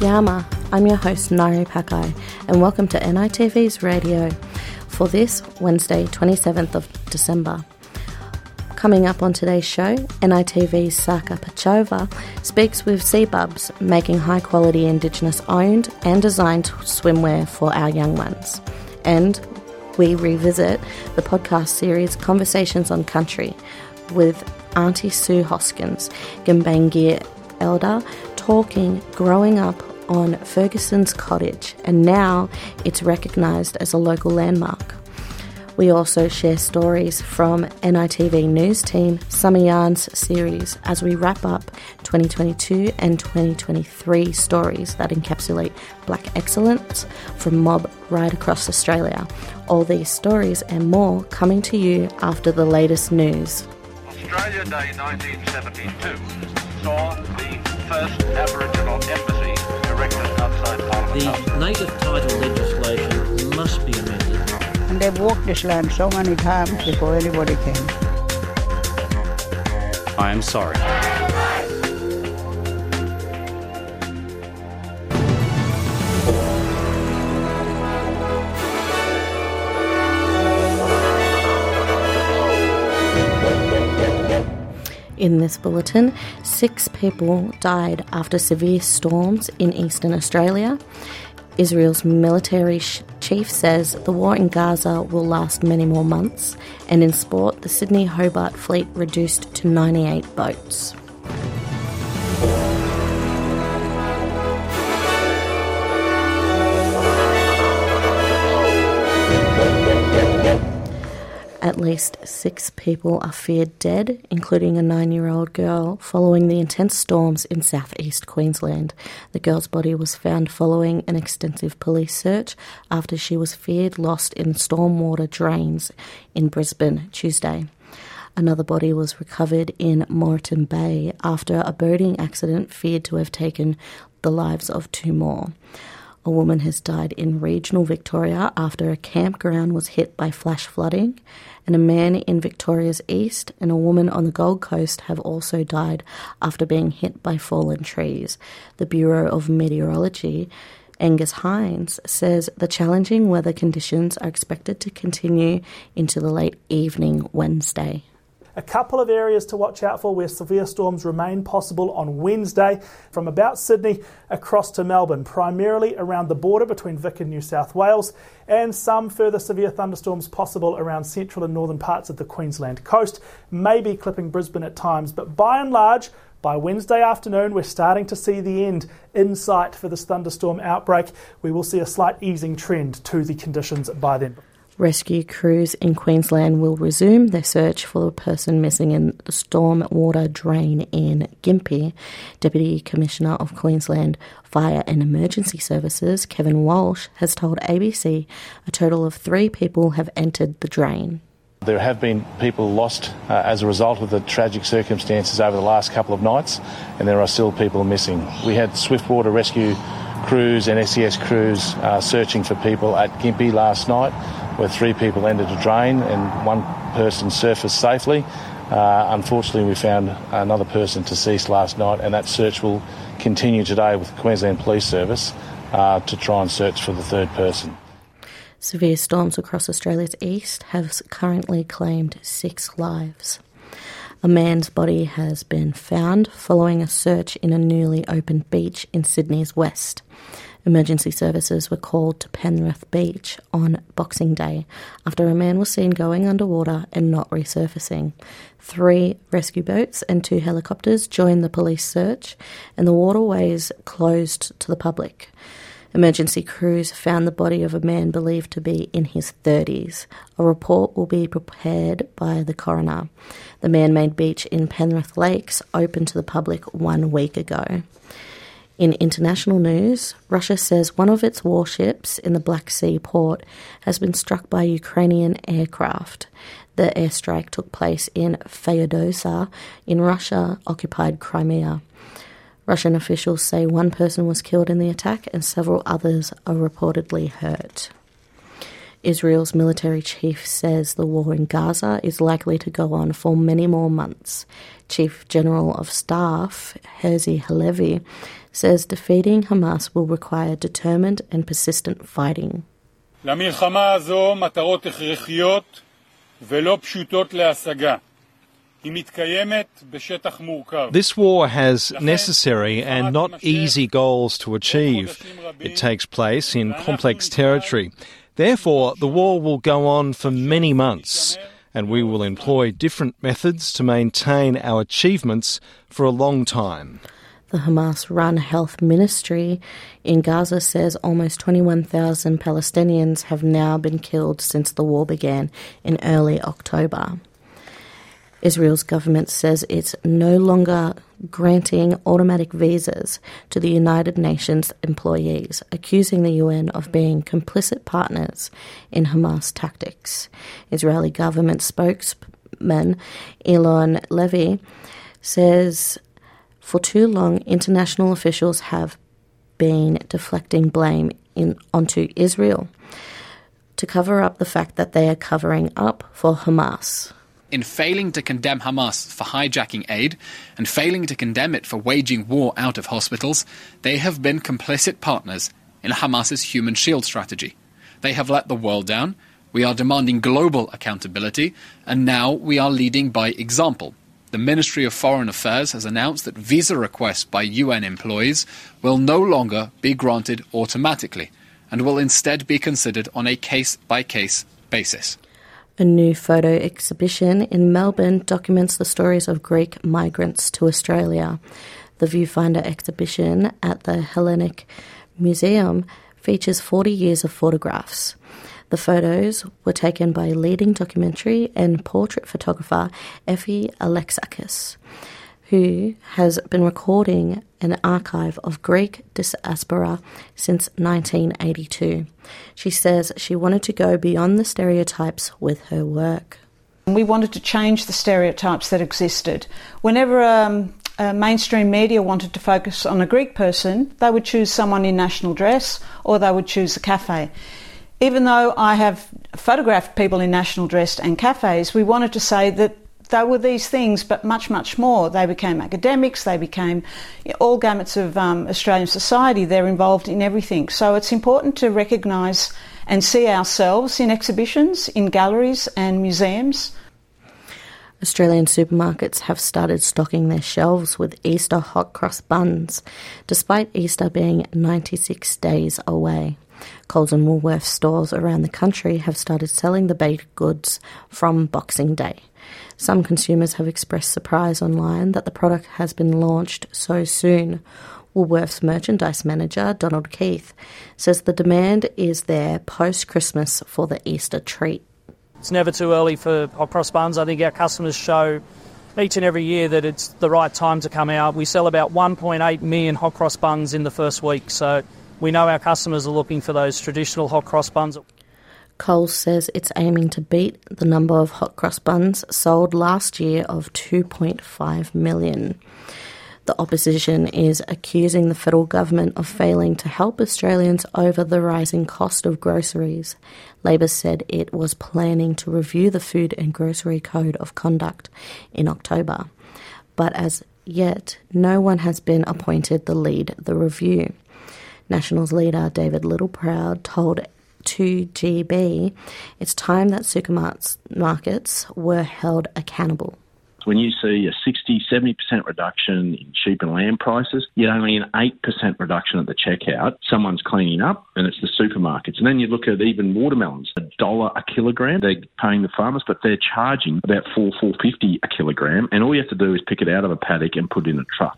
Yama. I'm your host, Nari Pakai, and welcome to NITV's radio for this Wednesday, 27th of December. Coming up on today's show, NITV's Saka Pachova speaks with Seabubs, making high quality Indigenous owned and designed swimwear for our young ones. And we revisit the podcast series Conversations on Country with Auntie Sue Hoskins, Gumbaynggirr elder, talking growing up on Ferguson's Cottage, and now it's recognised as a local landmark. We also share stories from NITV News Team Summer Yarns series as we wrap up 2022 and 2023 stories that encapsulate black excellence from mob right across Australia. All these stories and more coming to you after the latest news. Australia Day 1972 saw the first Aboriginal embassy erected outside Parliament The native title legislation must be amended. And they've walked this land so many times before anybody came. I am sorry. In this bulletin, six people died after severe storms in eastern Australia. Israel's military sh- chief says the war in Gaza will last many more months. And in sport, the Sydney Hobart fleet reduced to 98 boats. At least six people are feared dead, including a nine year old girl, following the intense storms in southeast Queensland. The girl's body was found following an extensive police search after she was feared lost in stormwater drains in Brisbane Tuesday. Another body was recovered in Moreton Bay after a boating accident feared to have taken the lives of two more. A woman has died in regional Victoria after a campground was hit by flash flooding, and a man in Victoria's east and a woman on the Gold Coast have also died after being hit by fallen trees. The Bureau of Meteorology, Angus Hines, says the challenging weather conditions are expected to continue into the late evening Wednesday. A couple of areas to watch out for where severe storms remain possible on Wednesday from about Sydney across to Melbourne, primarily around the border between Vic and New South Wales, and some further severe thunderstorms possible around central and northern parts of the Queensland coast, maybe clipping Brisbane at times, but by and large, by Wednesday afternoon, we're starting to see the end in sight for this thunderstorm outbreak. We will see a slight easing trend to the conditions by then. Rescue crews in Queensland will resume their search for the person missing in the stormwater drain in Gympie. Deputy Commissioner of Queensland Fire and Emergency Services, Kevin Walsh, has told ABC a total of three people have entered the drain. There have been people lost uh, as a result of the tragic circumstances over the last couple of nights, and there are still people missing. We had swiftwater rescue crews and SES crews uh, searching for people at Gympie last night, where three people entered a drain and one person surfaced safely. Uh, unfortunately, we found another person deceased last night, and that search will continue today with the Queensland Police Service uh, to try and search for the third person. Severe storms across Australia's east have currently claimed six lives. A man's body has been found following a search in a newly opened beach in Sydney's west. Emergency services were called to Penrith Beach on Boxing Day after a man was seen going underwater and not resurfacing. Three rescue boats and two helicopters joined the police search, and the waterways closed to the public. Emergency crews found the body of a man believed to be in his 30s. A report will be prepared by the coroner. The man made beach in Penrith Lakes opened to the public one week ago. In international news, Russia says one of its warships in the Black Sea port has been struck by Ukrainian aircraft. The airstrike took place in Feodosia in Russia occupied Crimea. Russian officials say one person was killed in the attack and several others are reportedly hurt. Israel's military chief says the war in Gaza is likely to go on for many more months. Chief General of Staff Herzi Halevi says defeating Hamas will require determined and persistent fighting. למלחמה הזו מטרות הכרחיות ולא פשוטות להשגה. This war has necessary and not easy goals to achieve. It takes place in complex territory. Therefore, the war will go on for many months, and we will employ different methods to maintain our achievements for a long time. The Hamas run health ministry in Gaza says almost 21,000 Palestinians have now been killed since the war began in early October. Israel's government says it's no longer granting automatic visas to the United Nations employees, accusing the UN of being complicit partners in Hamas tactics. Israeli government spokesman Eylon Levy says for too long international officials have been deflecting blame in, onto Israel to cover up the fact that they are covering up for Hamas in failing to condemn Hamas for hijacking aid and failing to condemn it for waging war out of hospitals, they have been complicit partners in Hamas's human shield strategy. They have let the world down. We are demanding global accountability, and now we are leading by example. The Ministry of Foreign Affairs has announced that visa requests by UN employees will no longer be granted automatically and will instead be considered on a case by case basis. A new photo exhibition in Melbourne documents the stories of Greek migrants to Australia. The Viewfinder exhibition at the Hellenic Museum features 40 years of photographs. The photos were taken by leading documentary and portrait photographer Effie Alexakis who has been recording an archive of Greek diaspora since 1982. She says she wanted to go beyond the stereotypes with her work. We wanted to change the stereotypes that existed. Whenever um, mainstream media wanted to focus on a Greek person, they would choose someone in national dress or they would choose a cafe. Even though I have photographed people in national dress and cafes, we wanted to say that they were these things, but much, much more. They became academics, they became all gamuts of um, Australian society. They're involved in everything. So it's important to recognise and see ourselves in exhibitions, in galleries and museums. Australian supermarkets have started stocking their shelves with Easter hot cross buns, despite Easter being 96 days away. Coles and Woolworths stores around the country have started selling the baked goods from Boxing Day. Some consumers have expressed surprise online that the product has been launched so soon. Woolworths merchandise manager Donald Keith says the demand is there post Christmas for the Easter treat. It's never too early for hot cross buns. I think our customers show each and every year that it's the right time to come out. We sell about 1.8 million hot cross buns in the first week, so we know our customers are looking for those traditional hot cross buns. Coles says it's aiming to beat the number of hot cross buns sold last year of 2.5 million. The opposition is accusing the federal government of failing to help Australians over the rising cost of groceries. Labor said it was planning to review the Food and Grocery Code of Conduct in October, but as yet, no one has been appointed to lead the review. Nationals leader David Littleproud told 2GB, it's time that supermarkets were held accountable. When you see a 60, 70% reduction in sheep and lamb prices, yet only an 8% reduction at the checkout, someone's cleaning up and it's the supermarkets. And then you look at even watermelons, a dollar a kilogram, they're paying the farmers, but they're charging about four, four fifty a kilogram. And all you have to do is pick it out of a paddock and put it in a truck.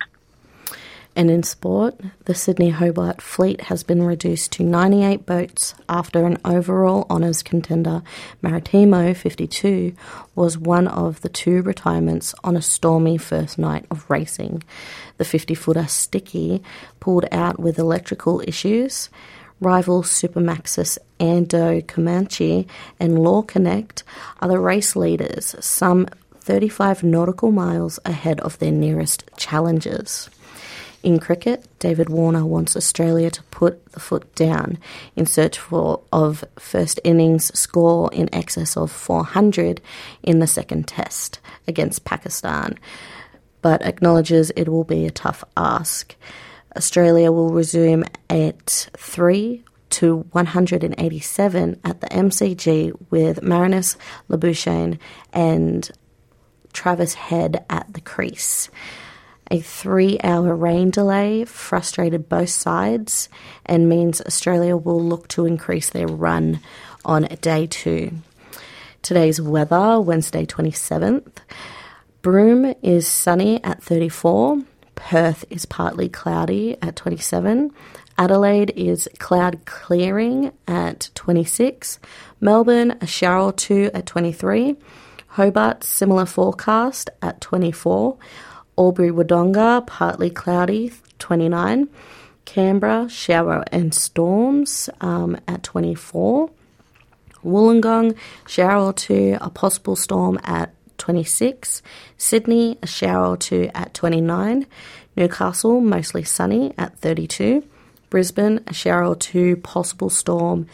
And in sport, the Sydney Hobart fleet has been reduced to 98 boats after an overall honours contender, Maritimo 52, was one of the two retirements on a stormy first night of racing. The 50 footer Sticky pulled out with electrical issues. Rival Supermaxis Andoo Comanche and LawConnect are the race leaders, some 35 nautical miles ahead of their nearest challengers. In cricket, David Warner wants Australia to put the foot down in search for of first innings score in excess of 400 in the second test against Pakistan, but acknowledges it will be a tough ask. Australia will resume at 3 to 187 at the MCG with Marnus Labuschagne and Travis Head at the crease. A three hour rain delay frustrated both sides and means Australia will look to increase their run on day two. Today's weather, Wednesday 27th. Broome is sunny at 34. Perth is partly cloudy at 27. Adelaide is cloud clearing at 26. Melbourne, a shower or two at 23. Hobart, similar forecast at 24. Albury Wodonga, partly cloudy, 29. Canberra, shower and storms um, at 24. Wollongong, shower or two, a possible storm at 26. Sydney, a shower or two at 29. Newcastle, mostly sunny at 32. Brisbane, a shower or two, possible storm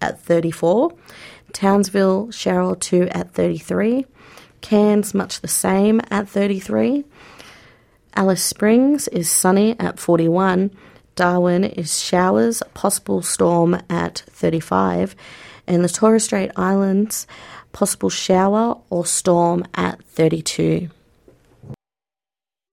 at 34. Townsville, shower or two at 33. Cairns, much the same at 33. Alice Springs is sunny at 41. Darwin is showers, possible storm at 35. And the Torres Strait Islands, possible shower or storm at 32.